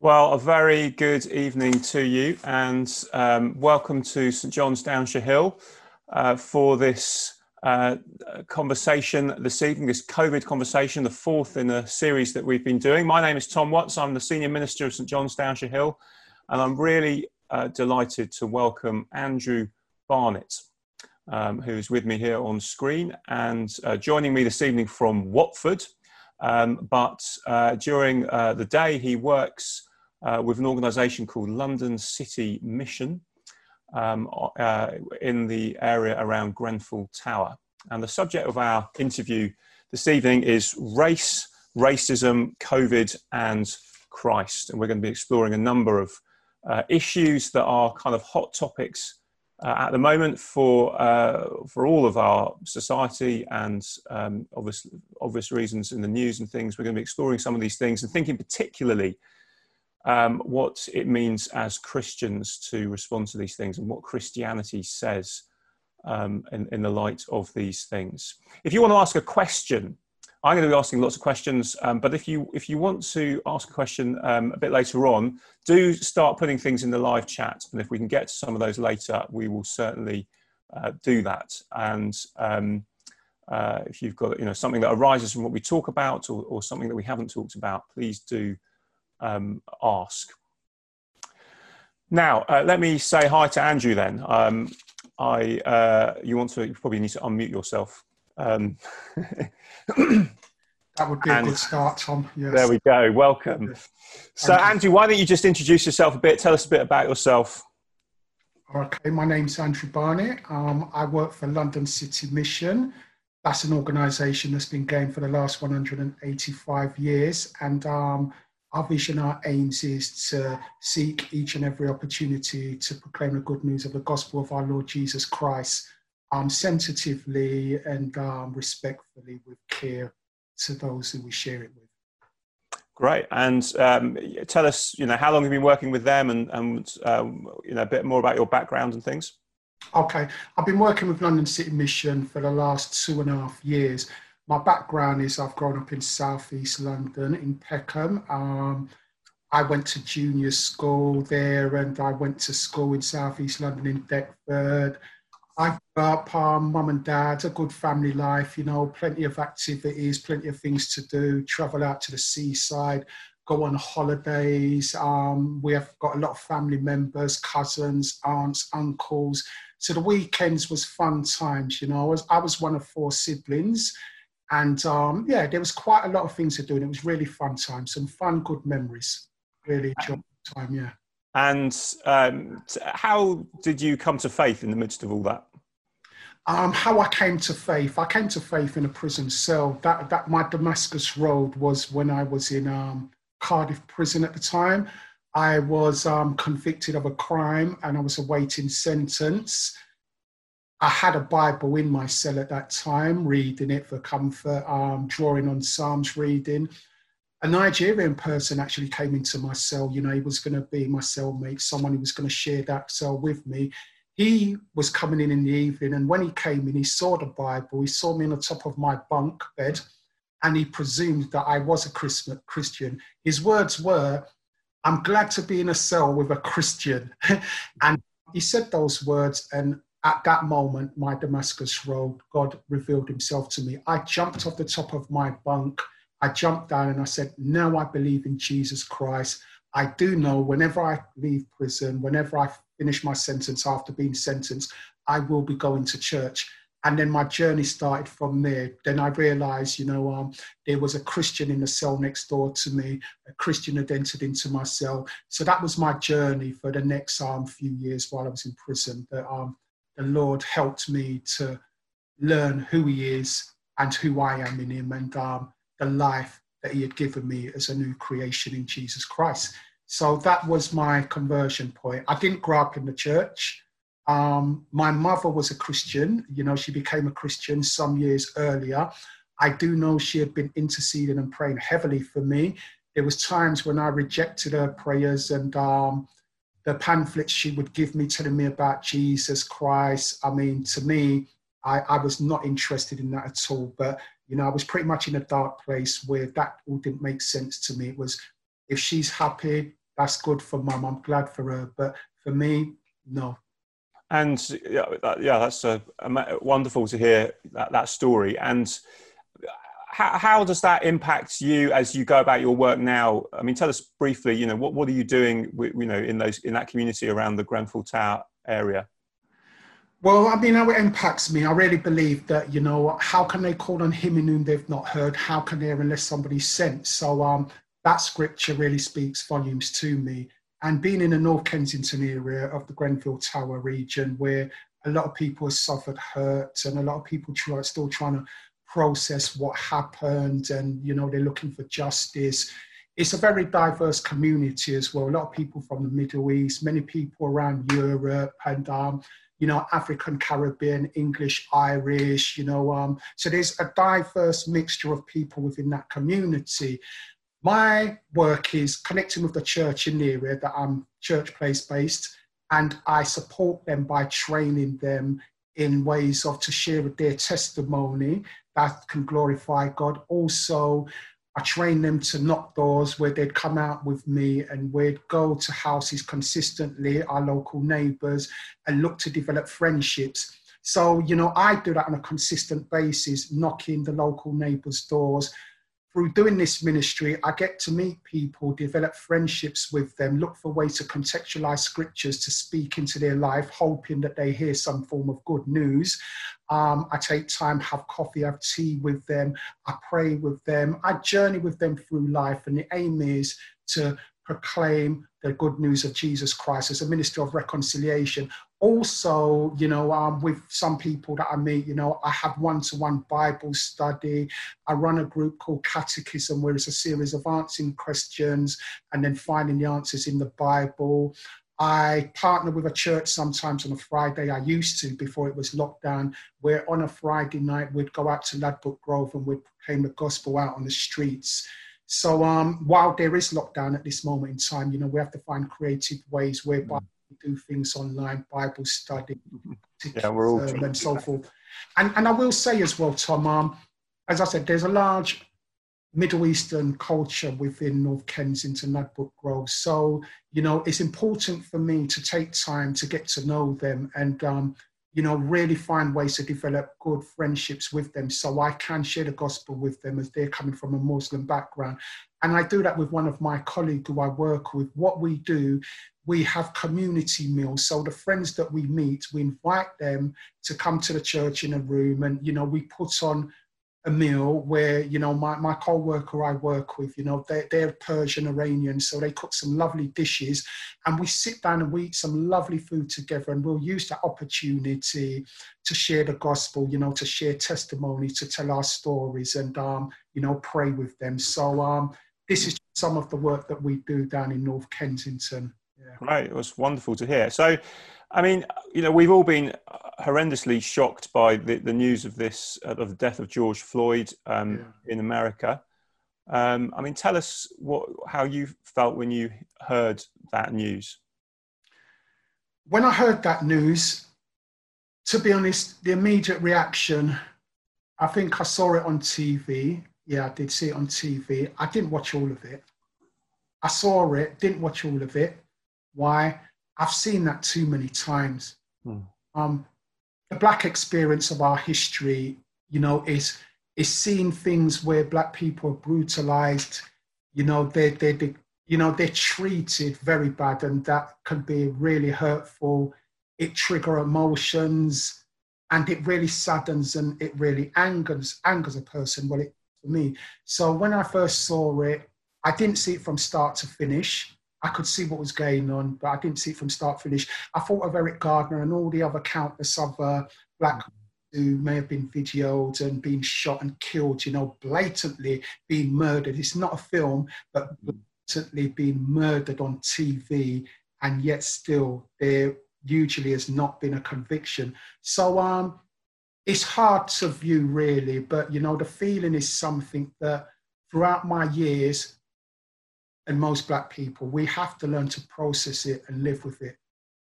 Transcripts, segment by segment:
Well, a very good evening to you, and um, welcome to St John's Downshire Hill uh, for this uh, conversation this evening, this COVID conversation, the fourth in a series that we've been doing. My name is Tom Watts, I'm the Senior Minister of St John's Downshire Hill, and I'm really uh, delighted to welcome Andrew Barnett, um, who's with me here on screen, and uh, joining me this evening from Watford. Um, but uh, during uh, the day, he works uh, with an organisation called London City Mission um, uh, in the area around Grenfell Tower. And the subject of our interview this evening is race, racism, COVID, and Christ. And we're going to be exploring a number of uh, issues that are kind of hot topics uh, at the moment for uh, for all of our society and um, obvious obvious reasons in the news and things. We're going to be exploring some of these things and thinking particularly um, what it means as Christians to respond to these things and what Christianity says um, in, in, the light of these things. If you want to ask a question, I'm going to be asking lots of questions, um, but if you if you want to ask a question um, a bit later on, do start putting things in the live chat, and if we can get to some of those later, we will certainly uh, do that. And um, uh, if you've got you know something that arises from what we talk about, or, or something that we haven't talked about, please do um, ask. Now, uh, let me say hi to Andrew then. Um, I, uh, you want to, you probably need to unmute yourself. Um, that would be a good start, Tom. Yes. There we go. Welcome. So, Andrew, why don't you just introduce yourself a bit? Tell us a bit about yourself. Okay, my name's Andrew Barnett. Um, I work for London City Mission. That's an organisation that's been going for the last 185 years, and um, our vision, our aims is to seek each and every opportunity to proclaim the good news of the gospel of our Lord Jesus Christ um, sensitively and um, respectfully with care to those who we share it with. Great, and um, tell us, you know, how long you've you been working with them, and, and um, you know, a bit more about your background and things. Okay, I've been working with London City Mission for the last two and a half years my background is I've grown up in southeast London in Peckham. Um, I went to junior school there and I went to school in southeast London in Deptford. I grew up, um, mum and dad, a good family life, you know, plenty of activities, plenty of things to do, travel out to the seaside, go on holidays. Um, we have got a lot of family members, cousins, aunts, uncles. So the weekends was fun times, you know. I was, I was one of four siblings. And um, yeah, there was quite a lot of things to do, and it was really fun time. Some fun, good memories. Really enjoyed time. Yeah. And um, how did you come to faith in the midst of all that? Um, how I came to faith. I came to faith in a prison cell. That that my Damascus road was when I was in um, Cardiff prison at the time. I was um, convicted of a crime and I was awaiting sentence. I had a Bible in my cell at that time, reading it for comfort, um, drawing on Psalms reading. A Nigerian person actually came into my cell. You know, he was going to be my cellmate, someone who was going to share that cell with me. He was coming in in the evening, and when he came in, he saw the Bible. He saw me on the top of my bunk bed, and he presumed that I was a Christian. His words were, I'm glad to be in a cell with a Christian. and he said those words, and at that moment, my Damascus road, God revealed himself to me. I jumped off the top of my bunk. I jumped down and I said, Now I believe in Jesus Christ. I do know whenever I leave prison, whenever I finish my sentence after being sentenced, I will be going to church. And then my journey started from there. Then I realized, you know, um, there was a Christian in the cell next door to me. A Christian had entered into my cell. So that was my journey for the next um, few years while I was in prison. That um, the Lord helped me to learn who He is and who I am in Him and um, the life that He had given me as a new creation in Jesus Christ. So that was my conversion point. I didn't grow up in the church. Um, my mother was a Christian. You know, she became a Christian some years earlier. I do know she had been interceding and praying heavily for me. There was times when I rejected her prayers and um, the pamphlets she would give me telling me about Jesus Christ. I mean, to me, I, I was not interested in that at all. But, you know, I was pretty much in a dark place where that all didn't make sense to me. It was if she's happy, that's good for mum. I'm glad for her. But for me, no. And yeah, that, yeah that's uh, a, a, wonderful to hear that, that story. And how, how does that impact you as you go about your work now? I mean, tell us briefly. You know, what, what are you doing? You know, in those in that community around the Grenfell Tower area. Well, I mean, how it impacts me, I really believe that, you know, how can they call on him in whom they've not heard? How can they unless somebody's sent? So um, that scripture really speaks volumes to me. And being in the North Kensington area of the Grenfell Tower region, where a lot of people have suffered hurt and a lot of people try, still trying to process what happened and, you know, they're looking for justice. It's a very diverse community as well. A lot of people from the Middle East, many people around Europe, and um, you know, African, Caribbean, English, Irish, you know. Um, so there's a diverse mixture of people within that community. My work is connecting with the church in the area that I'm church place based, and I support them by training them in ways of to share their testimony that can glorify God. Also, I trained them to knock doors where they'd come out with me and we'd go to houses consistently, our local neighbours, and look to develop friendships. So, you know, I do that on a consistent basis, knocking the local neighbors' doors, through doing this ministry, I get to meet people, develop friendships with them, look for ways to contextualize scriptures to speak into their life, hoping that they hear some form of good news. Um, I take time, have coffee, have tea with them, I pray with them, I journey with them through life. And the aim is to proclaim the good news of Jesus Christ as a minister of reconciliation. Also, you know, um, with some people that I meet, you know, I have one to one Bible study. I run a group called Catechism, where it's a series of answering questions and then finding the answers in the Bible. I partner with a church sometimes on a Friday. I used to before it was lockdown, where on a Friday night we'd go out to Ladbroke Grove and we'd proclaim the gospel out on the streets. So um, while there is lockdown at this moment in time, you know, we have to find creative ways whereby mm. We do things online, Bible study, yeah, we're all um, and so forth. And, and I will say as well, Tom, um, as I said, there's a large Middle Eastern culture within North Kensington, Ladbroke Grove. So, you know, it's important for me to take time to get to know them and um, you know, really find ways to develop good friendships with them so I can share the gospel with them as they're coming from a Muslim background. And I do that with one of my colleagues who I work with. What we do, we have community meals. So the friends that we meet, we invite them to come to the church in a room and, you know, we put on a meal where you know my, my co-worker I work with you know they're, they're Persian Iranian so they cook some lovely dishes and we sit down and we eat some lovely food together and we'll use that opportunity to share the gospel you know to share testimony to tell our stories and um you know pray with them. So um this is some of the work that we do down in North Kensington. Yeah. right it was wonderful to hear. So I mean, you know, we've all been horrendously shocked by the, the news of this, uh, of the death of George Floyd um, yeah. in America. Um, I mean, tell us what, how you felt when you heard that news. When I heard that news, to be honest, the immediate reaction, I think I saw it on TV. Yeah, I did see it on TV. I didn't watch all of it. I saw it, didn't watch all of it. Why? I've seen that too many times. Hmm. Um, the black experience of our history, you know, is is seeing things where black people are brutalized. You know, they they, they you know they're treated very bad, and that can be really hurtful. It trigger emotions, and it really saddens and it really angers angers a person. Well, it for me. So when I first saw it, I didn't see it from start to finish. I could see what was going on, but I didn't see it from start finish. I thought of Eric Gardner and all the other countless other black who may have been videoed and been shot and killed, you know, blatantly being murdered. It's not a film, but blatantly being murdered on TV, and yet still there usually has not been a conviction. So um, it's hard to view really, but you know, the feeling is something that throughout my years, and most black people, we have to learn to process it and live with it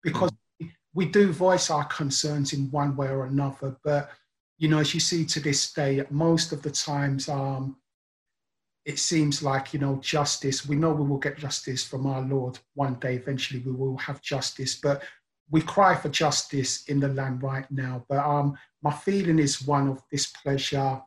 because mm. we do voice our concerns in one way or another. But, you know, as you see to this day, most of the times, um, it seems like you know justice. We know we will get justice from our Lord one day. Eventually, we will have justice, but we cry for justice in the land right now. But um, my feeling is one of displeasure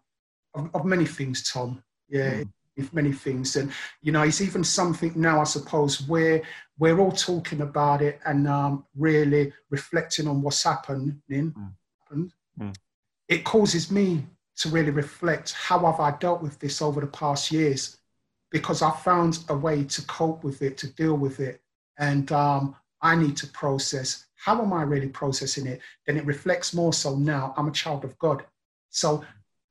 of, of many things, Tom. Yeah, mm with many things. And, you know, it's even something now, I suppose, where we're all talking about it and um, really reflecting on what's happening. Mm. happened. Mm. It causes me to really reflect how have I dealt with this over the past years because I found a way to cope with it, to deal with it. And um, I need to process how am I really processing it? Then it reflects more so now I'm a child of God. So,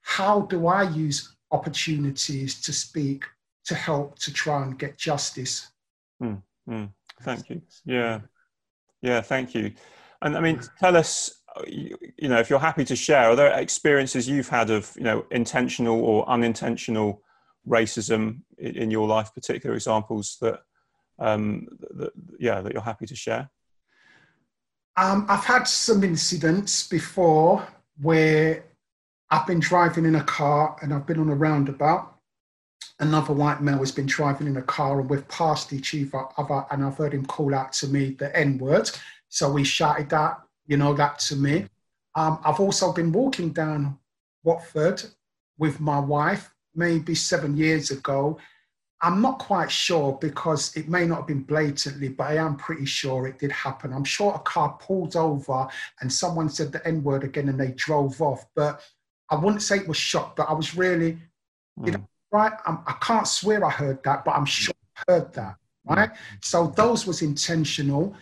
how do I use opportunities to speak, to help, to try and get justice. Mm, mm, thank you. Yeah, yeah, thank you. And I mean, tell us, you, know, if you're happy to share, are there experiences you've had of, you know, intentional or unintentional racism in, in your life? Particular examples that, um, that, yeah, that you're happy to share. Um, I've had some incidents before where I've been driving in a car and I've been on a roundabout. Another white male has been driving in a car and we've passed each other and I've heard him call out to me the N word. So he shouted that, you know, that to me. Um, I've also been walking down Watford with my wife maybe seven years ago. I'm not quite sure because it may not have been blatantly, but I am pretty sure it did happen. I'm sure a car pulled over and someone said the N word again and they drove off. But I wouldn't say it was shocked, but I was really, you know, hmm. right? I'm, I can not swear I heard that, but I'm sure I heard that, right? So those was intentional.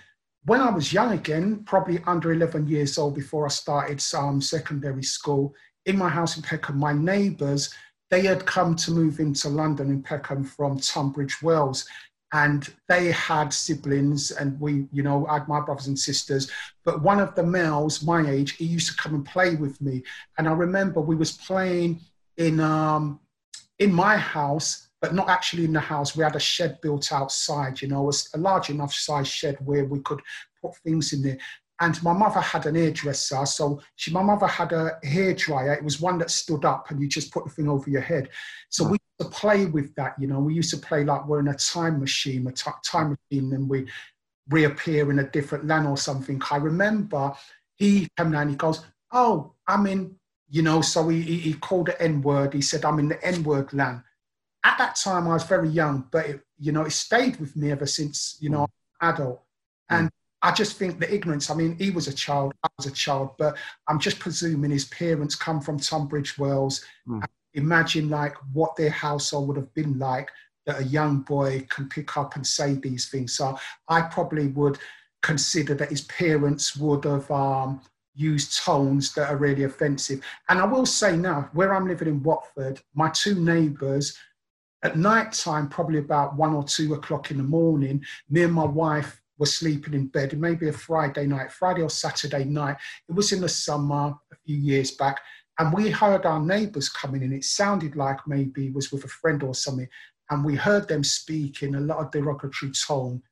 When I was young again, probably under 11 years old before I started um, secondary school, in my house in Peckham, my neighbours, they had come to move into London in Peckham from Tunbridge Wells and they had siblings and we you know i had my brothers and sisters but one of the males my age he used to come and play with me. And i remember we was playing in um in my house but not actually in the house. We had a shed built outside you know a large enough size shed where we could put things in there and my mother had an hairdresser. So she, my mother had a hair dryer. It was one that stood up and you just put the thing over your head. So hmm. we used to play with that, you know, we used to play like we're in a time machine, a t- time machine, and we reappear in a different land or something. I remember he came down, he goes, oh, I'm in, you know, so he, he, he called the N word. He said, I'm in the N word land. At that time, I was very young, but it, you know, it stayed with me ever since, you know, hmm. adult. And I just think the ignorance, I mean, he was a child, I was a child, but I'm just presuming his parents come from Tunbridge Wells. Mm. Imagine like what their household would have been like that a young boy can pick up and say these things. So I probably would consider that his parents would have um, used tones that are really offensive. And I will say now, where I'm living in Watford, my two neighbours, at night time, probably about one or two o'clock in the morning, me and my wife were sleeping in bed. It may be a Friday night, Friday or Saturday night. It was in the summer a few years back. And we heard our neighbors coming in. It sounded like maybe it was with a friend or something. And we heard them speak in a lot of derogatory tone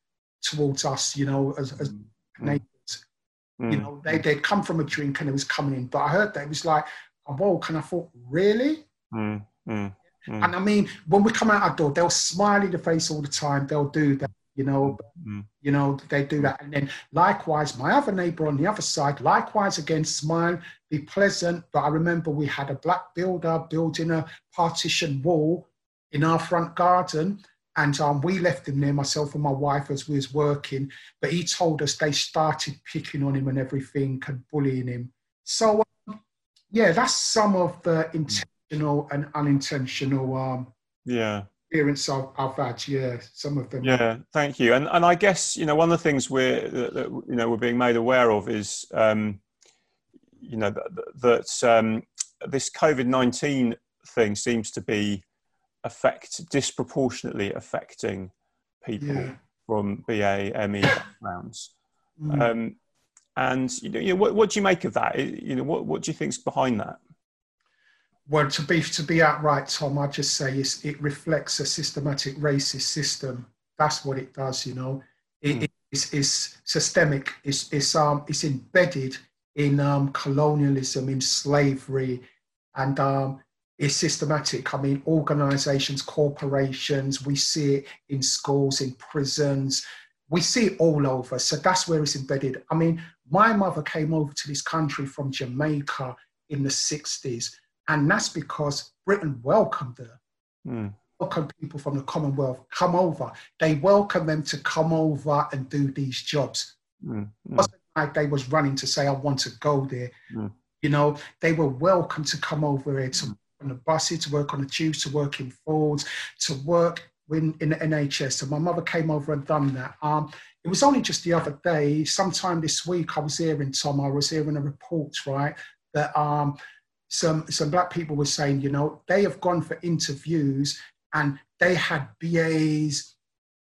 towards us, you know, as, as mm. neighbors. Mm. You know, they, they'd come from a drink and it was coming in. But I heard that it was like, I woke and I thought, really? Mm. mm. Mm. And I mean, when we come out our door, they'll smile in the face all the time. They'll do that you know mm. you know they do that. And then likewise my other neighbor on the other side likewise again smile be pleasant. But i remember we had a black builder building a partition wall in our front garden. And um, we left him there myself and my wife as we was working. But he told us they started picking on him and everything and bullying him. So um, yeah that's some of the intentional and unintentional um, yeah experience I've, I've. Yeah, some of them. Yeah, thank you. And and I guess you know one of the things we're that, that you know we're being made aware of is um, you know that, that um, this COVID nineteen thing seems to be affect disproportionately affecting people yeah. from BA ME backgrounds. Mm. Um, and you know, you know what, what do you make of that? You know, what what do you think's behind that? Well, to be to be outright, Tom, I just say it reflects a systematic racist system. That's what it does. You know, it, mm. it's, it's, systemic. It's it's um it's embedded in um, colonialism, in slavery, and um, is systematic. I mean, organizations, corporations, we see it in schools, in prisons, we see it all over. So that's where it's embedded. I mean, my mother came over to this country from Jamaica in the 60s, and that's because Britain welcomed her. Mm. Welcome people from the Commonwealth, come over. They welcome them to come over and do these jobs. Mm. Mm. It wasn't like they was running to say, I want to go there. Mm. You know, they were welcome to come over here to on the buses, to work on the tubes, to work in Fords, to work in, in the NHS. So my mother came over and done that. Um, it was only just the other day, sometime this week, I was hearing, Tom, I was hearing a report, right, that um, some, some black people were saying, you know, they have gone for interviews and they had BAs,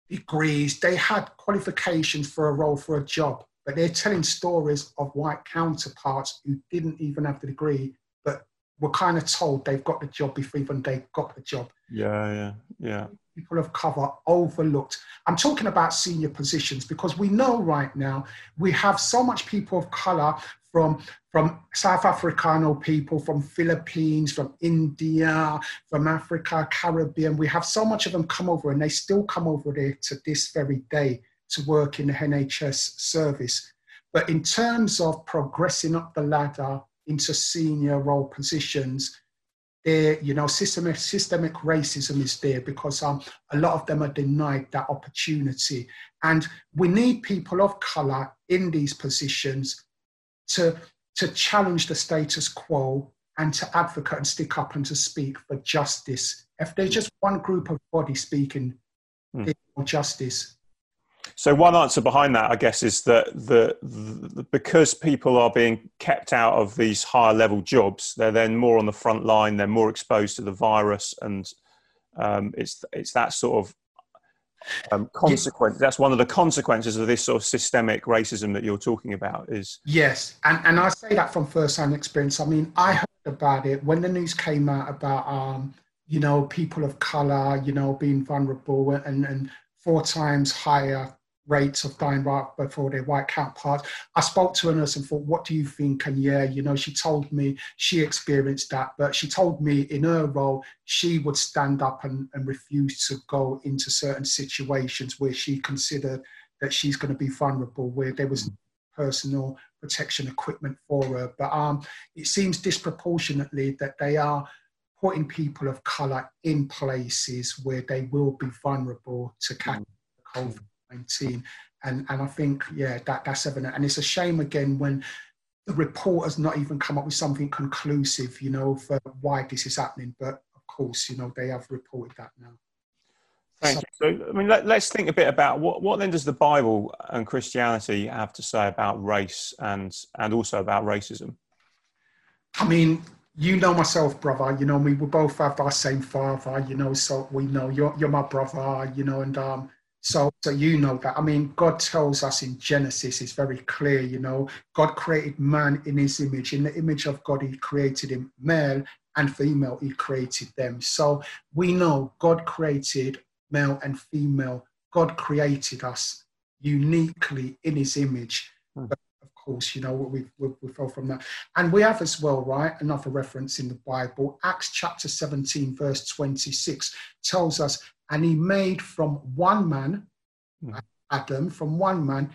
degrees, they had qualifications for a role, for a job, but they're telling stories of white counterparts who didn't even have the degree but were kind of told they've got the job before even they got the job. Yeah, yeah, yeah. People of color overlooked. I'm talking about senior positions because we know right now we have so much people of color from from South Africano people, from Philippines, from India, from Africa, Caribbean. We have so much of them come over, and they still come over there to this very day to work in the NHS service. But in terms of progressing up the ladder into senior role positions, there, you know, systemic, systemic racism is there because um, a lot of them are denied that opportunity. And we need people of color in these positions to, to challenge the status quo and to advocate and stick up and to speak for justice. If there's just one group of body speaking mm. for justice, so one answer behind that, I guess, is that the, the, because people are being kept out of these higher level jobs, they're then more on the front line. They're more exposed to the virus, and um, it's it's that sort of um, consequence. That's one of the consequences of this sort of systemic racism that you're talking about. Is yes, and and I say that from first hand experience. I mean, I heard about it when the news came out about um, you know people of color, you know, being vulnerable and and four times higher rates of dying right before their white counterparts. I spoke to a nurse and thought, what do you think? And yeah, you know, she told me she experienced that, but she told me in her role, she would stand up and, and refuse to go into certain situations where she considered that she's going to be vulnerable, where there was personal protection equipment for her. But um, it seems disproportionately that they are putting people of colour in places where they will be vulnerable to catch COVID 19. And, and I think, yeah, that, that's evident. And it's a shame again when the report has not even come up with something conclusive, you know, for why this is happening. But of course, you know, they have reported that now. Thank so, you. So, I mean, let, us think a bit about what, what then does the Bible and Christianity have to say about race and, and also about racism? I mean, you know myself, brother. You know, we we both have our same father. You know, so we know you're you're my brother. You know, and um, so, so you know that. I mean, God tells us in Genesis, it's very clear, you know, God created man in his image. In the image of God, he created him male and female, he created them. So we know God created male and female. God created us uniquely in his image. Hmm. But of course, you know, we, we, we fell from that. And we have as well, right, another reference in the Bible, Acts chapter 17, verse 26, tells us and he made from one man, mm. Adam, from one man,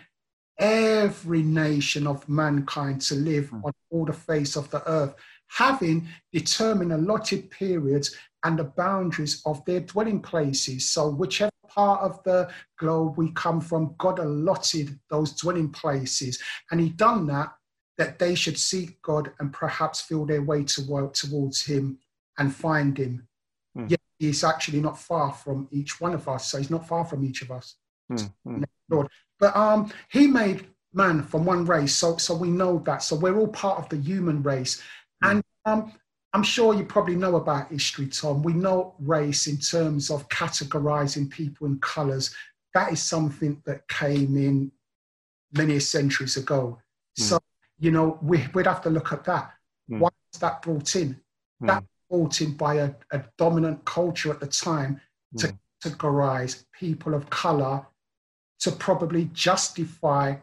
every nation of mankind to live mm. on all the face of the earth, having determined allotted periods and the boundaries of their dwelling places. So, whichever part of the globe we come from, God allotted those dwelling places. And He done that, that they should seek God and perhaps feel their way to work towards Him and find Him. Mm is actually not far from each one of us. So he's not far from each of us. Mm-hmm. Lord. But um, he made man from one race. So, so we know that. So we're all part of the human race. Mm. And um, I'm sure you probably know about history, Tom. We know race in terms of categorizing people in colors. That is something that came in many centuries ago. Mm. So, you know, we, would have to look at that. Mm. Why is that brought in? That supported by a, a dominant culture at the time to mm. categorize people of color to probably justify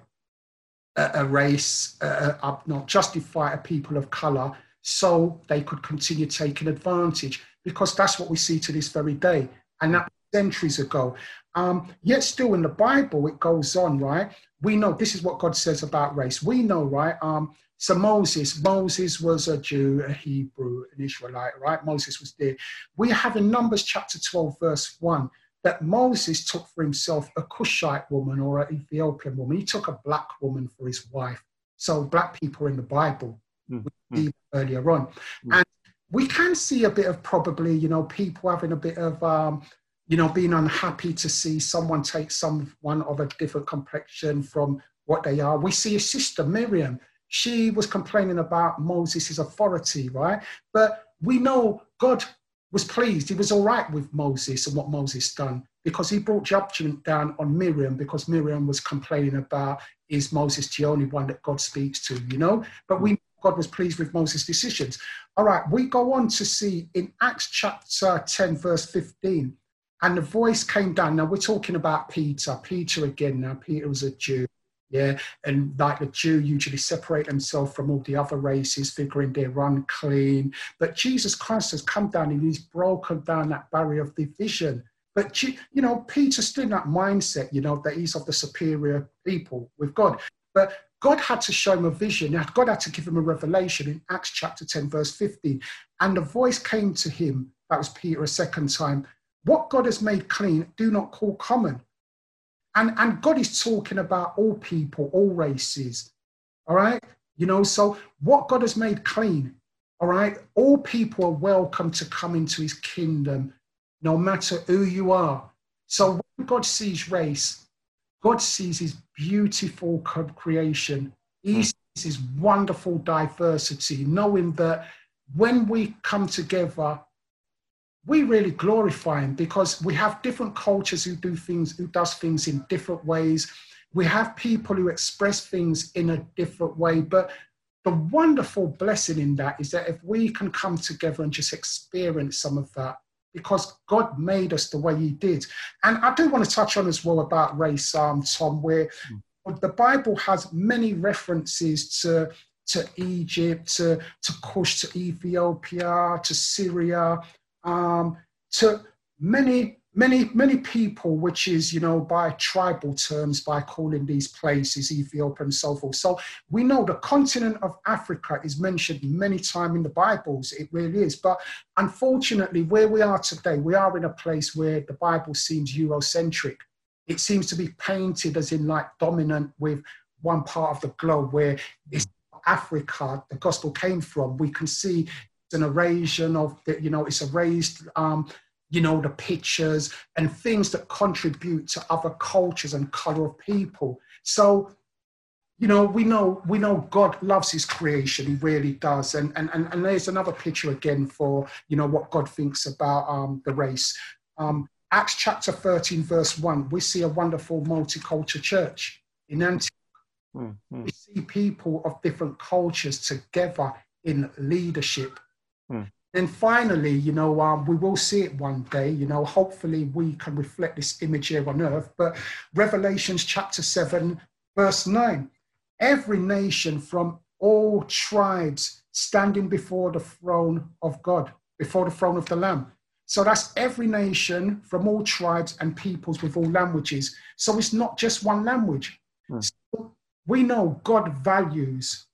a, a race, uh, uh, not justify a people of color so they could continue taking advantage because that's what we see to this very day. And that centuries ago. Um, yet still in the Bible, it goes on, right? We know this is what God says about race. We know, right? Um, so Moses, Moses was a Jew, a Hebrew, an Israelite, right? Moses was there. We have in Numbers chapter 12, verse 1, that Moses took for himself a Cushite woman or an Ethiopian woman. He took a black woman for his wife. So black people in the Bible, mm, mm. earlier on. Mm. And we can see a bit of probably, you know, people having a bit of, um, you know, being unhappy to see someone take someone of a different complexion from what they are. We see a sister, Miriam. She was complaining about Moses' authority, right? But we know God was pleased. He was all right with Moses and what Moses done because he brought judgment down on Miriam because Miriam was complaining about is Moses the only one that God speaks to, you know? But we God was pleased with Moses' decisions. All right, we go on to see in Acts chapter 10, verse 15, and the voice came down. Now we're talking about Peter. Peter again. Now Peter was a Jew. Yeah, and like the Jew usually separate themselves from all the other races, figuring they're unclean. But Jesus Christ has come down and he's broken down that barrier of division. But you know, Peter's still in that mindset, you know, that he's of the superior people with God. But God had to show him a vision. God had to give him a revelation in Acts chapter 10, verse 15. And the voice came to him, that was Peter a second time. What God has made clean, do not call common. And, and God is talking about all people, all races. All right. You know, so what God has made clean, all right, all people are welcome to come into his kingdom, no matter who you are. So when God sees race, God sees his beautiful creation. He hmm. sees his wonderful diversity, knowing that when we come together we really glorify him because we have different cultures who do things, who does things in different ways. We have people who express things in a different way. But the wonderful blessing in that is that if we can come together and just experience some of that, because God made us the way He did. And I do want to touch on as well about race, um, Tom, where mm. the Bible has many references to to Egypt, to, to Cush, to Ethiopia, to Syria, um, to many, many, many people, which is, you know, by tribal terms, by calling these places Ethiopia and so forth. So we know the continent of Africa is mentioned many times in the Bibles. It really is. But unfortunately, where we are today, we are in a place where the Bible seems Eurocentric. It seems to be painted as in like dominant with one part of the globe where it's Africa, the gospel came from. We can see an erasure of the, you know, it's erased, um, you know, the pictures and things that contribute to other cultures and color of people. So, you know, we know we know God loves his creation, he really does. And and and, and there's another picture again for, you know, what God thinks about um, the race. Um, Acts chapter 13, verse 1, we see a wonderful multicultural church in Antioch. Mm-hmm. We see people of different cultures together in leadership And finally, you know, um, we will see it one day. You know, hopefully we can reflect this image here on earth. But Revelations chapter 7, verse 9 every nation from all tribes standing before the throne of God, before the throne of the Lamb. So that's every nation from all tribes and peoples with all languages. So it's not just one language. Hmm. So we know God values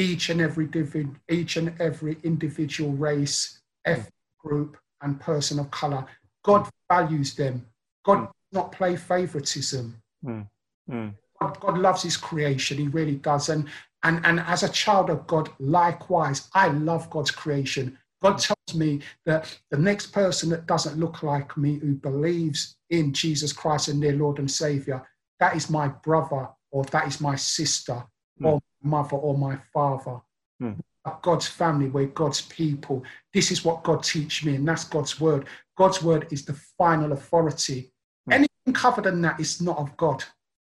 each and every divi- each and every individual race, ethnic group, and person of color. God values them. God mm. does not play favoritism. Mm. Mm. God, God loves His creation. He really does. And and and as a child of God, likewise, I love God's creation. God tells me that the next person that doesn't look like me, who believes in Jesus Christ and their Lord and Savior, that is my brother or that is my sister mm. or mother or my father. Mm. God's family, we're God's people. This is what God teach me, and that's God's word. God's word is the final authority. Mm. Anything covered in that is not of God.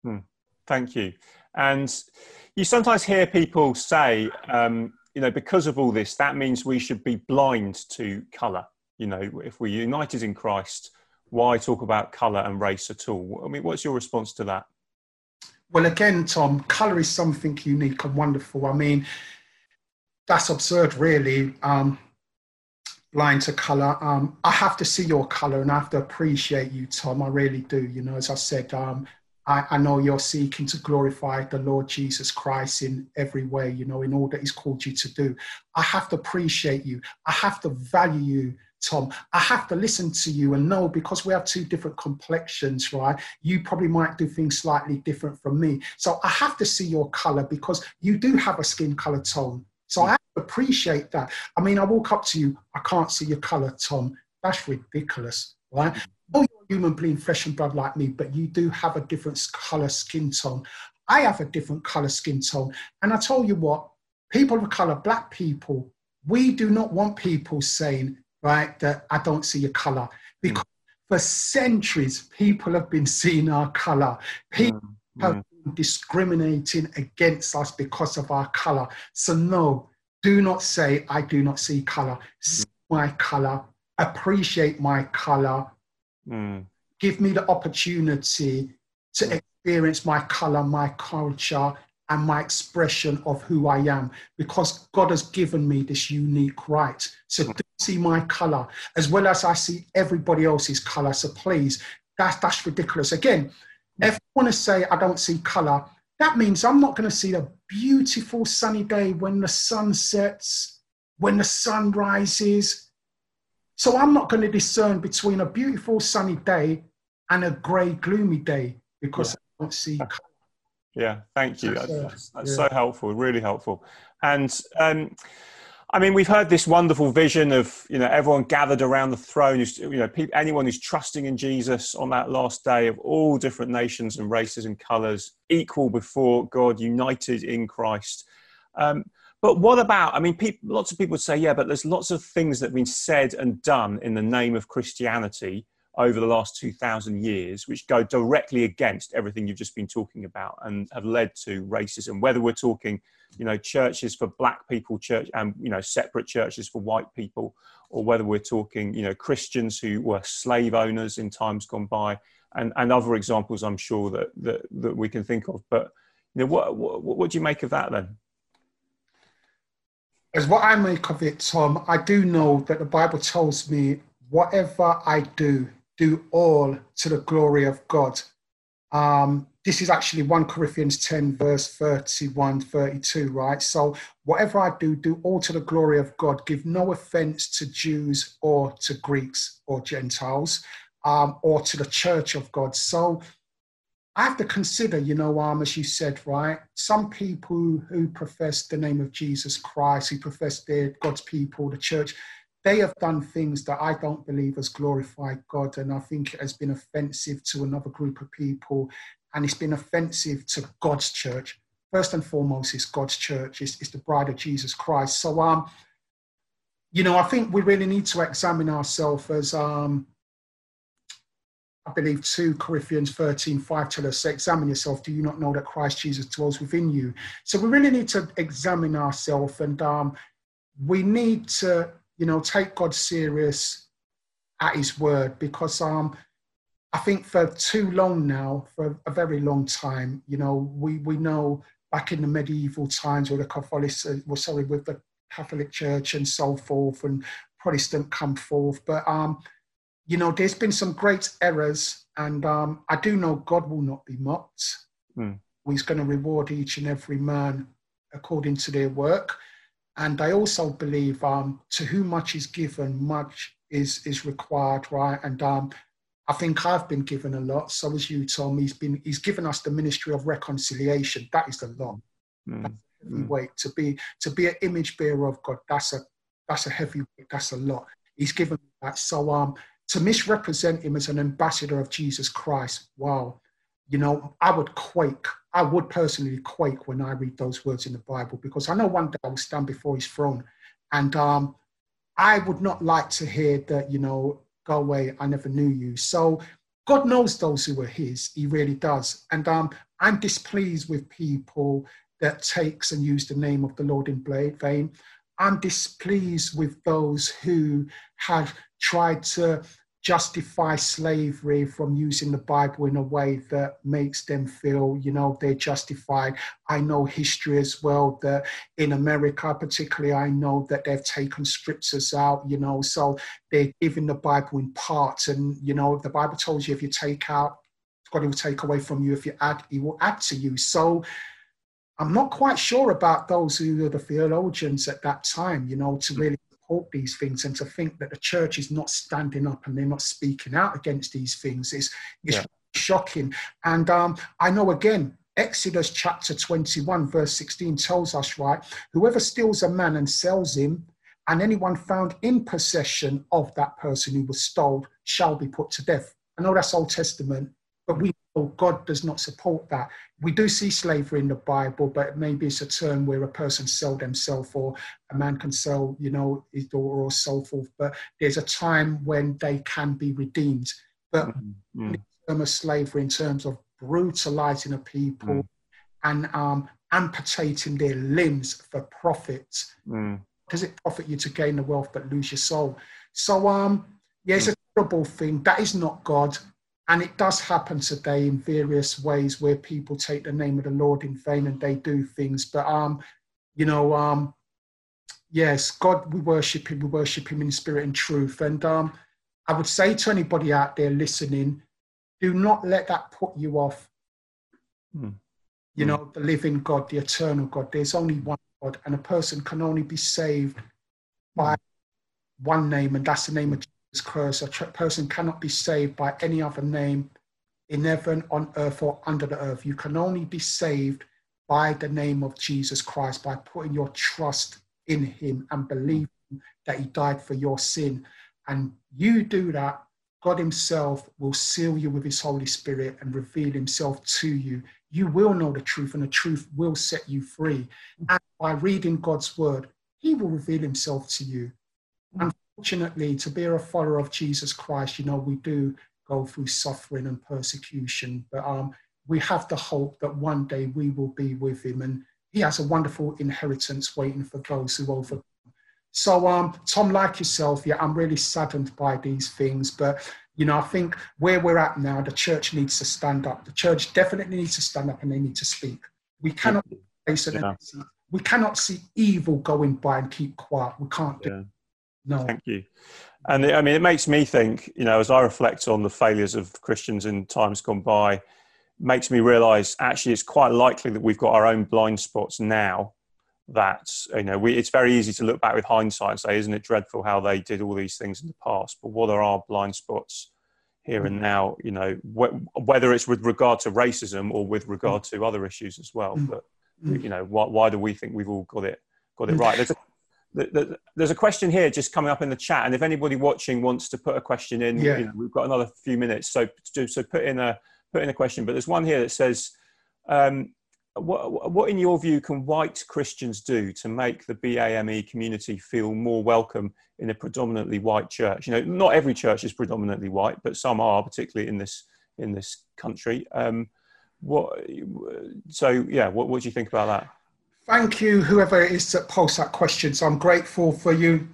Mm. Thank you. And you sometimes hear people say, um, you know, because of all this, that means we should be blind to colour. You know, if we're united in Christ, why talk about colour and race at all? I mean, what's your response to that? Well, again, Tom, colour is something unique and wonderful. I mean, that's absurd, really. Um, blind to color. Um, I have to see your color and I have to appreciate you, Tom. I really do. You know, as I said, um, I, I, know you're seeking to glorify the Lord Jesus Christ in every way, you know, in all that He's called you to do. I have to appreciate you. I have to value you, Tom. I have to listen to you and know because we have two different complexions, right? You probably might do things slightly different from me. So I have to see your color because you do have a skin color tone. So I hmm. appreciate that. I mean, I walk up to you, I can't see your color, Tom. That's ridiculous, right? Hmm. Oh, you're human being, flesh and blood like me, but you do have a different color skin tone. I have a different color skin tone. And I tell you what, people of color, black people, we do not want people saying, right, that I don't see your color. Because mm. for centuries, people have been seeing our color. People mm. have been discriminating against us because of our color. So, no, do not say, I do not see color. See my color, appreciate my color, give me the opportunity to experience my color, my culture, and my expression of who I am because God has given me this unique right. So do hmm. see my color as well as I see everybody else's color. So please, that's that's ridiculous. Again, hmm. if you want to say I don't see color, that means I'm not going to see a beautiful sunny day when the sun sets, when the sun rises. So I'm not going to discern between a beautiful sunny day and a grey, gloomy day because yeah. I don't see color. Yeah, thank you. That's, that's, that's yeah. so helpful, really helpful. And um, I mean, we've heard this wonderful vision of you know everyone gathered around the throne. Who's, You know, anyone who's trusting in Jesus on that last day of all different nations and races and colours, equal before God, united in Christ. Um, but what about? I mean, people, lots of people say, yeah, but there's lots of things that have been said and done in the name of Christianity over the last 2,000 years, which go directly against everything you've just been talking about and have led to racism. Whether we're talking, you know, churches for black people, church and you know separate churches for white people, or whether we're talking, you know, Christians who were slave owners in times gone by, and, and other examples I'm sure that, that that we can think of. But you know, what, what what do you make of that then? As what I make of it, Tom, I do know that the Bible tells me whatever I do, do all to the glory of God. Um, this is actually 1 Corinthians 10, verse 31, 32, right? So, whatever I do, do all to the glory of God. Give no offense to Jews or to Greeks or Gentiles um, or to the church of God. So, I have to consider, you know, um, as you said, right? Some people who profess the name of Jesus Christ, who profess they're God's people, the church, they have done things that I don't believe has glorified God. And I think it has been offensive to another group of people. And it's been offensive to God's church. First and foremost, it's God's church, it's, it's the bride of Jesus Christ. So, um, you know, I think we really need to examine ourselves as, um, I believe 2 Corinthians 13, 5 tell us, examine yourself. Do you not know that Christ Jesus dwells within you? So we really need to examine ourselves and um, we need to you know, take God serious at his word because um, I think for too long now, for a very long time, you know, we, we know back in the medieval times with the Catholic, uh, well, sorry, with the Catholic Church and so forth, and Protestant come forth. But, um, you know, there's been some great errors, and um, I do know God will not be mocked. Mm. He's going to reward each and every man according to their work. And I also believe um, to whom much is given, much is is required, right? And um, I think I've been given a lot. So as you told me, he's been he's given us the ministry of reconciliation. That is a lot. Mm. That's a heavy mm. weight to be to be an image bearer of God. That's a that's a heavy weight. That's a lot. He's given that. So um, to misrepresent him as an ambassador of Jesus Christ, wow, you know, I would quake. I would personally quake when I read those words in the Bible because I know one day I will stand before his throne. And um, I would not like to hear that, you know, go away, I never knew you. So God knows those who are his, he really does. And um, I'm displeased with people that takes and use the name of the Lord in vain. I'm displeased with those who have tried to justify slavery from using the Bible in a way that makes them feel, you know, they're justified. I know history as well that in America, particularly, I know that they've taken scriptures out, you know, so they're giving the Bible in parts. And, you know, the Bible tells you if you take out, God will take away from you. If you add, He will add to you. So I'm not quite sure about those who were the theologians at that time, you know, to mm. really support these things and to think that the church is not standing up and they're not speaking out against these things is, is yeah. shocking. And um, I know again, Exodus chapter 21, verse 16 tells us, right, whoever steals a man and sells him, and anyone found in possession of that person who was stole shall be put to death. I know that's Old Testament, but we God does not support that. We do see slavery in the Bible, but maybe it's a term where a person sell themselves or a man can sell, you know, his daughter or so forth. But there's a time when they can be redeemed. But mm-hmm. in terms of slavery, in terms of brutalizing a people mm. and um, amputating their limbs for profit, mm. does it profit you to gain the wealth but lose your soul? So, um, yeah, it's mm. a terrible thing. That is not God. And it does happen today in various ways where people take the name of the Lord in vain and they do things. But um, you know, um, yes, God, we worship Him. We worship Him in spirit and truth. And um, I would say to anybody out there listening, do not let that put you off. Hmm. You hmm. know, the living God, the eternal God. There's only one God, and a person can only be saved by one name, and that's the name of Christ. A person cannot be saved by any other name in heaven, on earth, or under the earth. You can only be saved by the name of Jesus Christ, by putting your trust in him and believing that he died for your sin. And you do that, God himself will seal you with his Holy Spirit and reveal himself to you. You will know the truth, and the truth will set you free. And by reading God's word, he will reveal himself to you. And Fortunately, to be a follower of Jesus Christ, you know, we do go through suffering and persecution, but um, we have the hope that one day we will be with him and he has a wonderful inheritance waiting for those who overcome. So, um, Tom, like yourself, yeah, I'm really saddened by these things, but you know, I think where we're at now, the church needs to stand up. The church definitely needs to stand up and they need to speak. We cannot yeah. we cannot see evil going by and keep quiet. We can't do. Yeah. No. Thank you. And I mean, it makes me think, you know, as I reflect on the failures of Christians in times gone by, makes me realize actually it's quite likely that we've got our own blind spots now that you know we, it's very easy to look back with hindsight and say isn't it dreadful how they did all these things in the past but what are our blind spots here and mm. now you know wh- whether it's with regard to racism or with regard mm. to other issues as well mm. but mm. you know why, why do we think we've all got it got it right there's the, the, there's a question here just coming up in the chat, and if anybody watching wants to put a question in, yeah. you know, we've got another few minutes, so so put in a put in a question. But there's one here that says, um, what, what in your view can white Christians do to make the BAME community feel more welcome in a predominantly white church? You know, not every church is predominantly white, but some are, particularly in this in this country. Um, what? So yeah, what, what do you think about that? Thank you, whoever it is that posts that question. So I'm grateful for you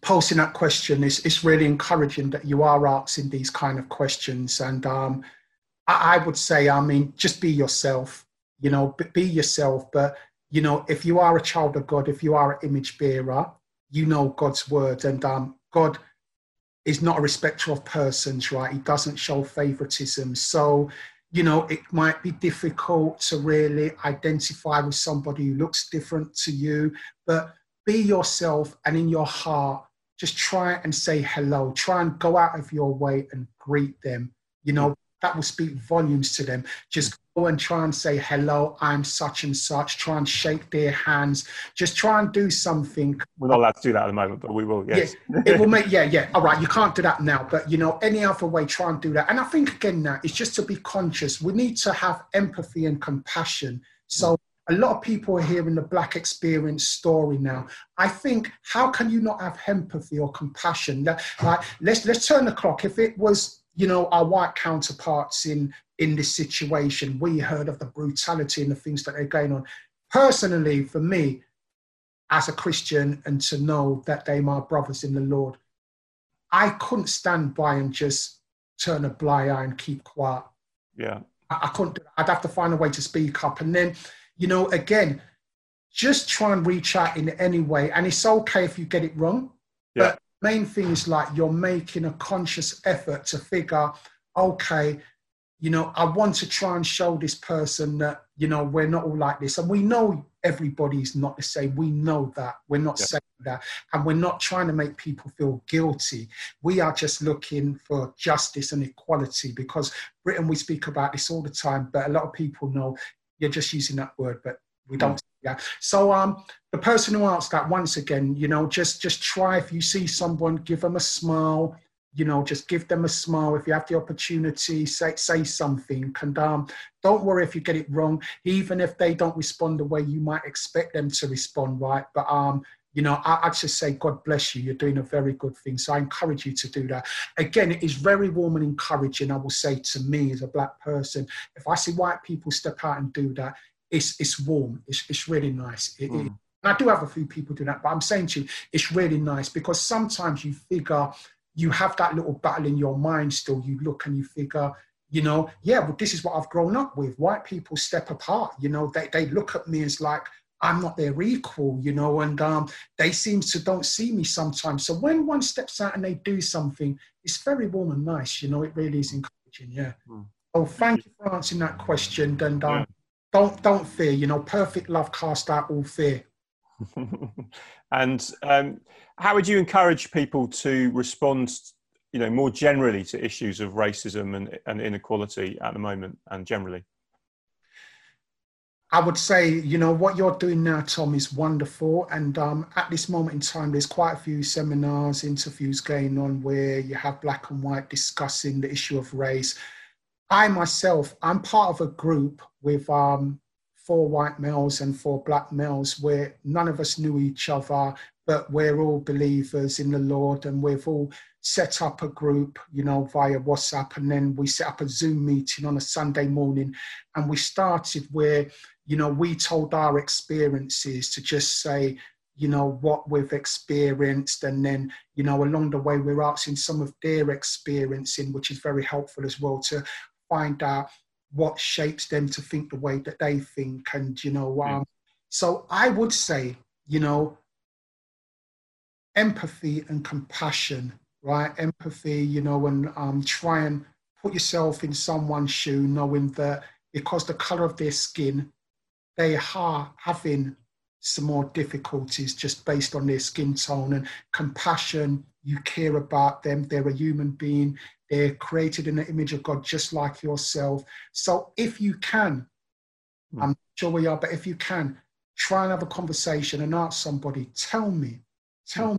posting that question. It's, it's really encouraging that you are asking these kind of questions. And um, I, I would say, I mean, just be yourself, you know, be yourself. But, you know, if you are a child of God, if you are an image bearer, you know God's word. And um, God is not a respecter of persons, right? He doesn't show favoritism. So you know, it might be difficult to really identify with somebody who looks different to you, but be yourself and in your heart, just try and say hello. Try and go out of your way and greet them. You know, that will speak volumes to them. Just go and try and say, hello, I'm such and such. Try and shake their hands. Just try and do something. We're not allowed to do that at the moment, but we will, yes. Yeah, it will make, yeah, yeah. All right, you can't do that now, but you know, any other way, try and do that. And I think again now, it's just to be conscious. We need to have empathy and compassion. So a lot of people are hearing the black experience story now. I think, how can you not have empathy or compassion? Like, let's let's turn the clock. If it was you know, our white counterparts in in this situation, we heard of the brutality and the things that are going on. Personally, for me, as a Christian, and to know that they are my brothers in the Lord, I couldn't stand by and just turn a blind eye and keep quiet. Yeah. I, I couldn't. I'd have to find a way to speak up. And then, you know, again, just try and reach out in any way. And it's okay if you get it wrong. Yeah. But main thing is like you're making a conscious effort to figure, okay, you know, I want to try and show this person that, you know, we're not all like this. And we know everybody's not the same. We know that. We're not yeah. saying that. And we're not trying to make people feel guilty. We are just looking for justice and equality because Britain, we speak about this all the time, but a lot of people know you're just using that word, but we hmm. don't. Yeah. So um, the person who asked that once again, you know, just just try if you see someone, give them a smile, you know, just give them a smile. If you have the opportunity, say, say something. And um, don't worry if you get it wrong, even if they don't respond the way you might expect them to respond, right? But, um, you know, I, I just say, God bless you. You're doing a very good thing. So I encourage you to do that. Again, it is very warm and encouraging, I will say to me as a black person. If I see white people step out and do that, it's, it's warm. It's, it's really nice. It, mm. it, and I do have a few people do that, but I'm saying to you, it's really nice because sometimes you figure you have that little battle in your mind still. You look and you figure, you know, yeah, well, this is what I've grown up with. White people step apart, you know, they, they look at me as like, I'm not their equal, you know, and um, they seem to don't see me sometimes. So when one steps out and they do something, it's very warm and nice, you know, it really is encouraging, yeah. Mm. Oh, thank you for answering that question. And um, yeah. Don't don't fear, you know, perfect love cast out all fear. and um, how would you encourage people to respond, you know, more generally to issues of racism and, and inequality at the moment and generally? I would say, you know, what you're doing now, Tom, is wonderful. And um, at this moment in time, there's quite a few seminars, interviews going on where you have black and white discussing the issue of race. I myself, I'm part of a group with um, four white males and four black males where none of us knew each other but we're all believers in the Lord and we've all set up a group, you know, via WhatsApp. And then we set up a Zoom meeting on a Sunday morning. And we started where, you know, we told our experiences to just say, you know, what we've experienced. And then, you know, along the way, we're asking some of their experiencing, which is very helpful as well to find out what shapes them to think the way that they think. And, you know, um, so I would say, you know, empathy and compassion, right? Empathy, you know, and um, try and put yourself in someone's shoe, knowing that because the color of their skin, they are having some more difficulties just based on their skin tone and compassion. You care about them. They're a human being. They're created in the image of God, just like yourself. So if you can, mm. I'm sure we are, but if you can, try and have a conversation and ask somebody, tell me, tell me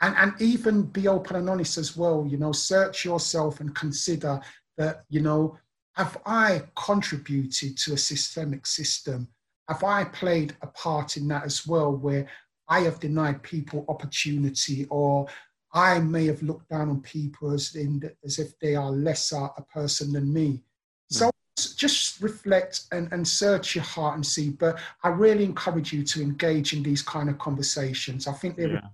and, and even be open and honest as well you know search yourself and consider that you know have i contributed to a systemic system have i played a part in that as well where i have denied people opportunity or i may have looked down on people as, in, as if they are lesser a person than me so hmm. just reflect and, and search your heart and see but i really encourage you to engage in these kind of conversations i think they're yeah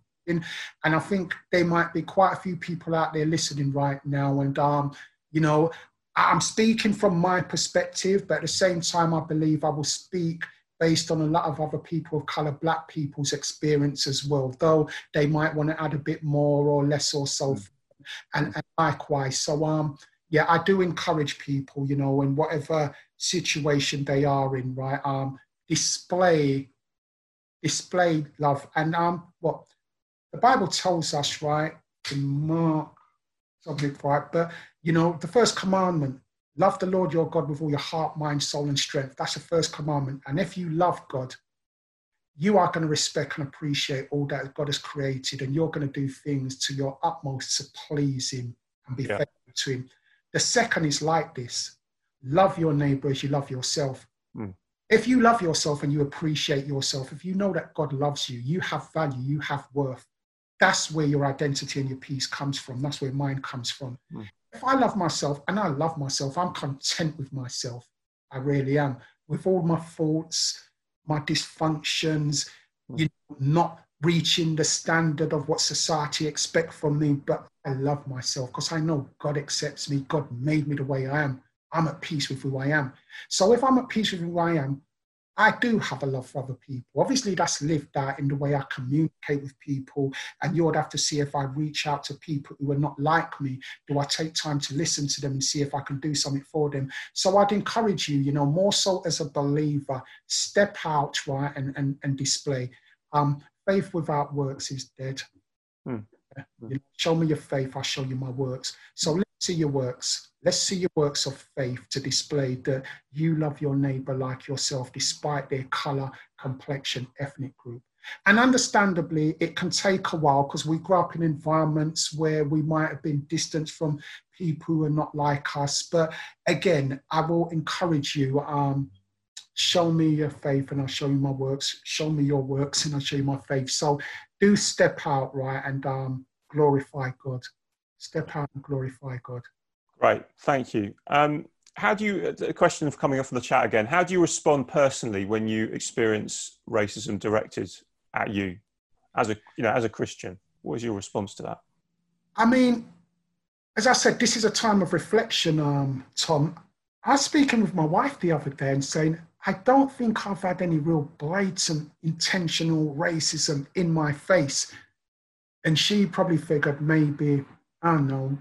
and I think there might be quite a few people out there listening right now. And, um, you know, I'm speaking from my perspective, but at the same time, I believe I will speak based on a lot of other people of color, black people's experience as well, though they might want to add a bit more or less or so. Mm. And, and likewise. So, um, yeah, I do encourage people, you know, in whatever situation they are in, right? Um, display, display love. And um, what the Bible tells us, right, in Mark, something right, but you know, the first commandment, love the Lord your God with all your heart, mind, soul, and strength. That's the first commandment. And if you love God, you are going to respect and appreciate all that God has created, and you're going to do things to your utmost to please Him and be yeah. faithful to Him. The second is like this love your neighbor as you love yourself. Mm. If you love yourself and you appreciate yourself, if you know that God loves you, you have value, you have worth, that's where your identity and your peace comes from. That's where mine comes from. Mm. If I love myself and I love myself, I'm content with myself. I really am. With all my faults, my dysfunctions, mm. you know, not reaching the standard of what society expect from me, but I love myself because I know God accepts me. God made me the way I am. I'm at peace with who I am. So if I'm at peace with who I am, I do have a love for other people. Obviously, that's lived out in the way I communicate with people. And you would have to see if I reach out to people who are not like me, do I take time to listen to them and see if I can do something for them? So I'd encourage you, you know, more so as a believer, step out, right, and, and, and display. Um, faith without works is dead. Hmm. You know, show me your faith, I'll show you my works. So let's see your works. Let's see your works of faith to display that you love your neighbor like yourself, despite their color, complexion, ethnic group. And understandably, it can take a while because we grow up in environments where we might have been distanced from people who are not like us. But again, I will encourage you. Um, show me your faith and I'll show you my works. Show me your works and I'll show you my faith. So do step out, right, and um, glorify God. Step out and glorify God. Great, thank you. Um, how do you, a question of coming off of the chat again, how do you respond personally when you experience racism directed at you as a, you know, as a Christian? What is your response to that? I mean, as I said, this is a time of reflection, um, Tom. I was speaking with my wife the other day and saying, I don't think I've had any real blatant intentional racism in my face. And she probably figured maybe, I don't know,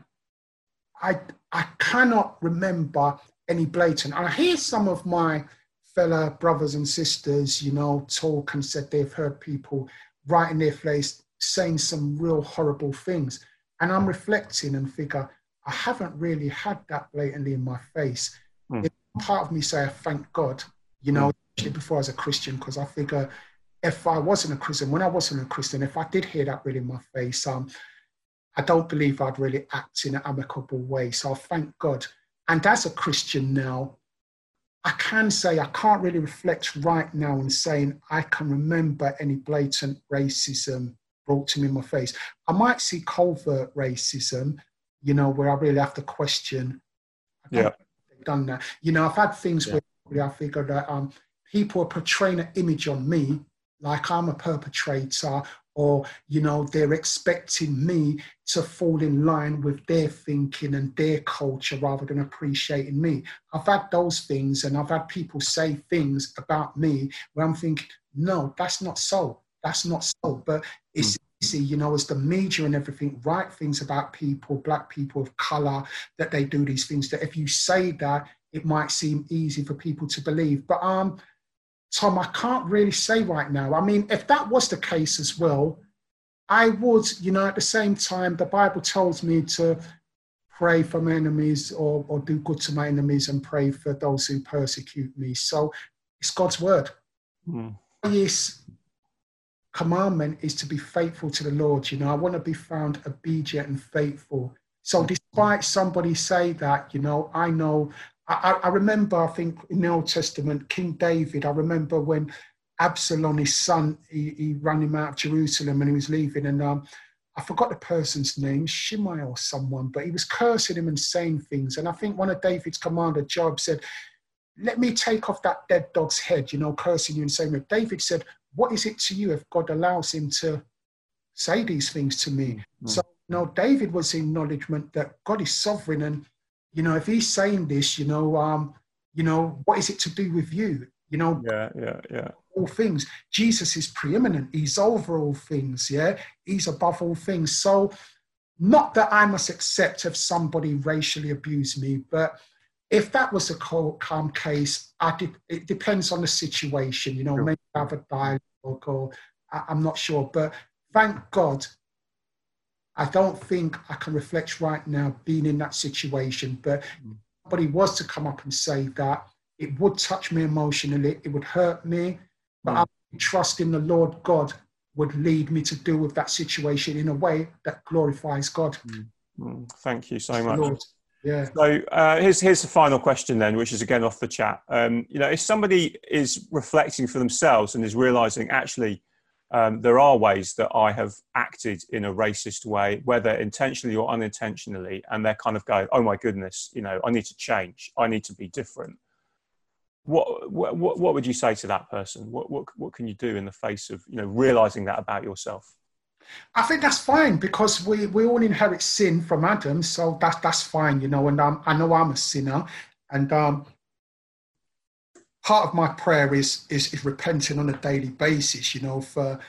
I, I cannot remember any blatant. I hear some of my fellow brothers and sisters, you know, talk and said they've heard people right in their face saying some real horrible things. And I'm reflecting and figure, I haven't really had that blatantly in my face. Mm. Part of me say, thank God, you know, mm. before I was a Christian, because I figure if I wasn't a Christian, when I wasn't a Christian, if I did hear that really in my face, um, I don't believe I'd really act in an amicable way. So I thank God. And as a Christian now, I can say I can't really reflect right now and saying I can remember any blatant racism brought to me in my face. I might see covert racism, you know, where I really have to question. Yeah. Done that. You know, I've had things yeah. where I figure that um, people are portraying an image on me like I'm a perpetrator or you know they're expecting me to fall in line with their thinking and their culture rather than appreciating me. I've had those things and i've had people say things about me where i'm thinking no that's not so that's not so. But it's mm. easy you know as the media and everything write things about people black people of color that they do these things that if you say that it might seem easy for people to believe. But um Tom, I can't really say right now. I mean, if that was the case as well, I would, you know, at the same time, the Bible tells me to pray for my enemies or, or do good to my enemies and pray for those who persecute me. So it's God's word. Mm. Yes, commandment is to be faithful to the Lord. You know, I want to be found obedient and faithful. So despite somebody say that, you know, I know I, I, remember, I think in the Old Testament, King David, I remember when Absalom, his son, he, he ran him out of Jerusalem and he was leaving. And um, I forgot the person's name, Shimei or someone, but he was cursing him and saying things. And I think one of David's commander, Joab, said, Let me take off that dead dog's head, you know, cursing you and saying that. David said, What is it to you if God allows him to say these things to me? Mm-hmm. So, you know, David was in acknowledgement that God is sovereign and you know, if he's saying this, you know, um, you know, what is it to do with you? You know, yeah, yeah, yeah. All things. Jesus is preeminent. He's over all things. Yeah, he's above all things. So, not that I must accept if somebody racially abused me, but if that was a calm case, I did, it depends on the situation. You know, sure. maybe have a dialogue, or I, I'm not sure. But thank God I don't think I can reflect right now being in that situation, but mm. somebody was to come up and say that, it would touch me emotionally, it would hurt me, but mm. I trust in the Lord God would lead me to deal with that situation in a way that glorifies God. Mm. mm. Thank you so much. Lord. Yeah. So uh, here's here's the final question then, which is again off the chat. Um, you know, if somebody is reflecting for themselves and is realizing actually um, there are ways that I have acted in a racist way, whether intentionally or unintentionally, and they're kind of going, "Oh my goodness, you know, I need to change. I need to be different." what, what what would you say to that person? What what what can you do in the face of you know realizing that about yourself? I think that's fine because we, we all inherit sin from Adam, so that's that's fine, you know. And um, I know I'm a sinner, and um, part of my prayer is, is is repenting on a daily basis, you know, for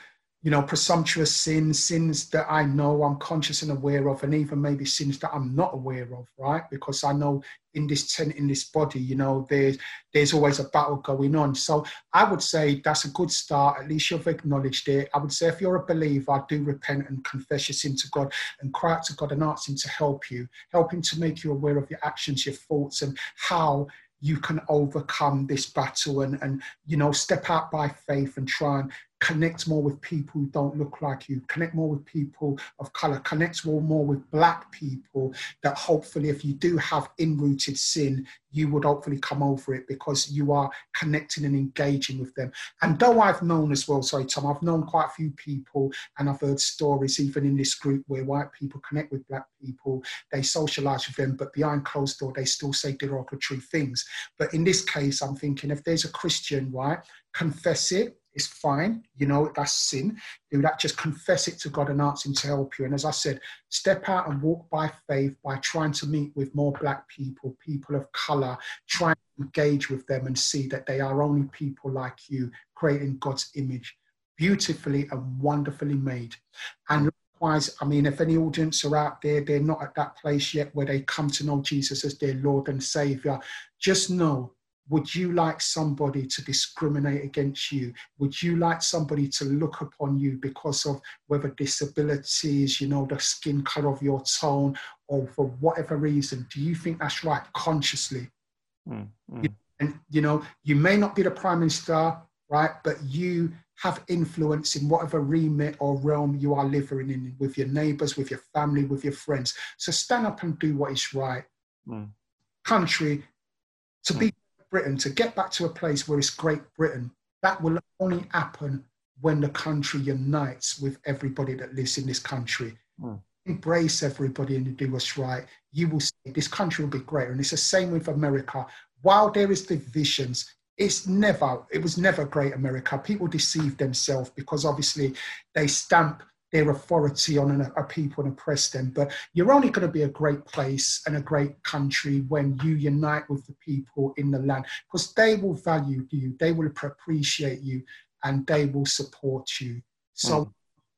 you know, presumptuous sins, sins that I know I'm conscious and aware of, and even maybe sins that I'm not aware of, right? Because I know in this tent, in this body, you know, there's there's always a battle going on. So I would say that's a good start. At least you've acknowledged it. I would say if you're a believer, I do repent and confess your sin to God and cry out to God and ask Him to help you, help Him to make you aware of your actions, your thoughts, and how you can overcome this battle and and you know step out by faith and try and connect more with people who don't look like you, connect more with people of color, connect more, more with black people that hopefully if you do have in-rooted sin, you would hopefully come over it because you are connecting and engaging with them. And though I've known as well, sorry Tom, I've known quite a few people and I've heard stories even in this group where white people connect with black people, they socialize with them, but behind closed door, they still say derogatory things. But in this case, I'm thinking if there's a Christian, right, confess it, it's fine. You know, that's sin. Do that. Just confess it to God and ask Him to help you. And as I said, step out and walk by faith by trying to meet with more Black people, people of color, try to engage with them and see that they are only people like you, creating God's image, beautifully and wonderfully made. And likewise, I mean, if any audience are out there, they're not at that place yet where they come to know Jesus as their Lord and Savior, just know would you like somebody to discriminate against you? Would you like somebody to look upon you because of whether disabilities, you know, the skin color of your tone, or for whatever reason? Do you think that's right consciously? Mm, mm. And, you know, you may not be the prime minister, right? But you have influence in whatever remit or realm you are living in with your neighbors, with your family, with your friends. So stand up and do what is right. Mm. Country, to be Britain, to get back to a place where it's Great Britain, that will only happen when the country unites with everybody that lives in this country. Mm. Embrace everybody and do what's right. You will see this country will be greater. And it's the same with America. While there is divisions, it's never, it was never great America. People deceive themselves because obviously they stamp their authority on a, a people and oppress them. But you're only going to be a great place and a great country when you unite with the people in the land because they will value you, they will appreciate you, and they will support you. So mm.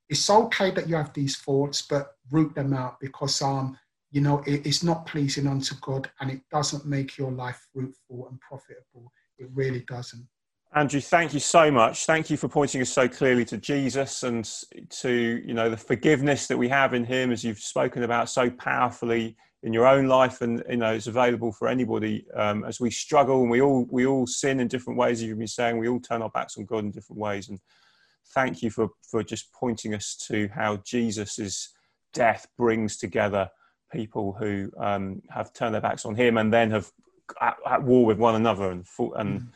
it's okay that you have these thoughts, but root them out because um, you know it, it's not pleasing unto God and it doesn't make your life fruitful and profitable. It really doesn't. Andrew, thank you so much. Thank you for pointing us so clearly to Jesus and to you know the forgiveness that we have in Him, as you've spoken about so powerfully in your own life, and you know it's available for anybody um, as we struggle and we all we all sin in different ways. As you've been saying, we all turn our backs on God in different ways. And thank you for for just pointing us to how Jesus's death brings together people who um, have turned their backs on Him and then have at, at war with one another and and. Mm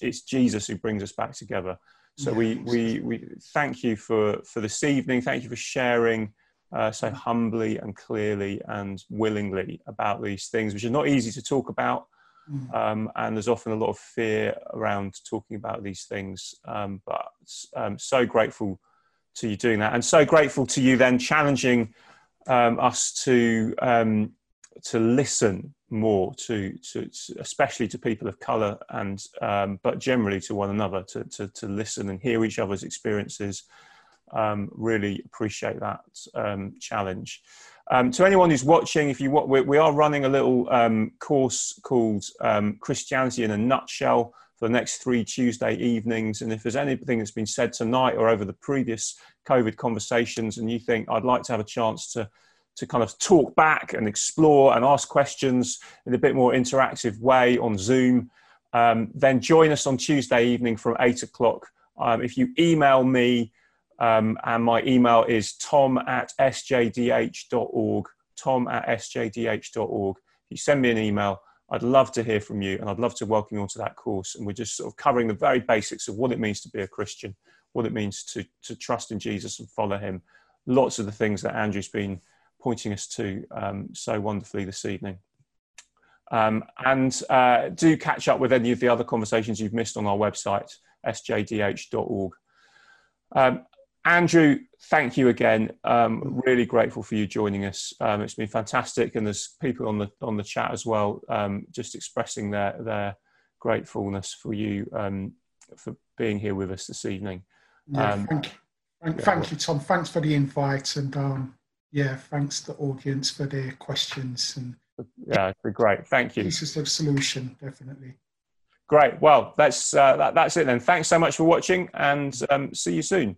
it's Jesus who brings us back together. So we, we, we thank you for, for this evening. Thank you for sharing uh, so humbly and clearly and willingly about these things, which are not easy to talk about. Mm. Um, and there's often a lot of fear around talking about these things. Um, but I'm um, so grateful to you doing that, and so grateful to you then challenging um, us to um, to listen more to, to, to, especially to people of color and um, but generally to one another to, to, to listen and hear each other's experiences. Um, really appreciate that um, challenge. Um, to anyone who's watching if you want we, we are running a little um, course called um, christianity in a nutshell for the next three tuesday evenings. And if there's anything that's been said tonight or over the previous covid conversations and you think i'd like to have a chance to to kind of talk back and explore and ask questions in a bit more interactive way on Zoom, um, then join us on Tuesday evening from eight o'clock. Um, if you email me, um, and my email is tom at sjdh.org, tom at sjdh.org. If you send me an email, I'd love to hear from you and I'd love to welcome you onto that course. And we're just sort of covering the very basics of what it means to be a Christian, what it means to, to trust in Jesus and follow him. Lots of the things that Andrew's been pointing us to um, so wonderfully this evening. Um, and uh, do catch up with any of the other conversations you've missed on our website, sjdh.org. Um, Andrew, thank you again. Um, really grateful for you joining us. Um, it's been fantastic, and there's people on the on the chat as well, um, just expressing their their gratefulness for you um, for being here with us this evening. Yeah, thank, you. Thank, yeah, thank, you, Tom. Thanks for the invite, and um, yeah, thanks to the audience for their questions and yeah, great. Thank you. Pieces of solution, definitely. Great. Well, that's uh, that, that's it then. Thanks so much for watching, and um, see you soon.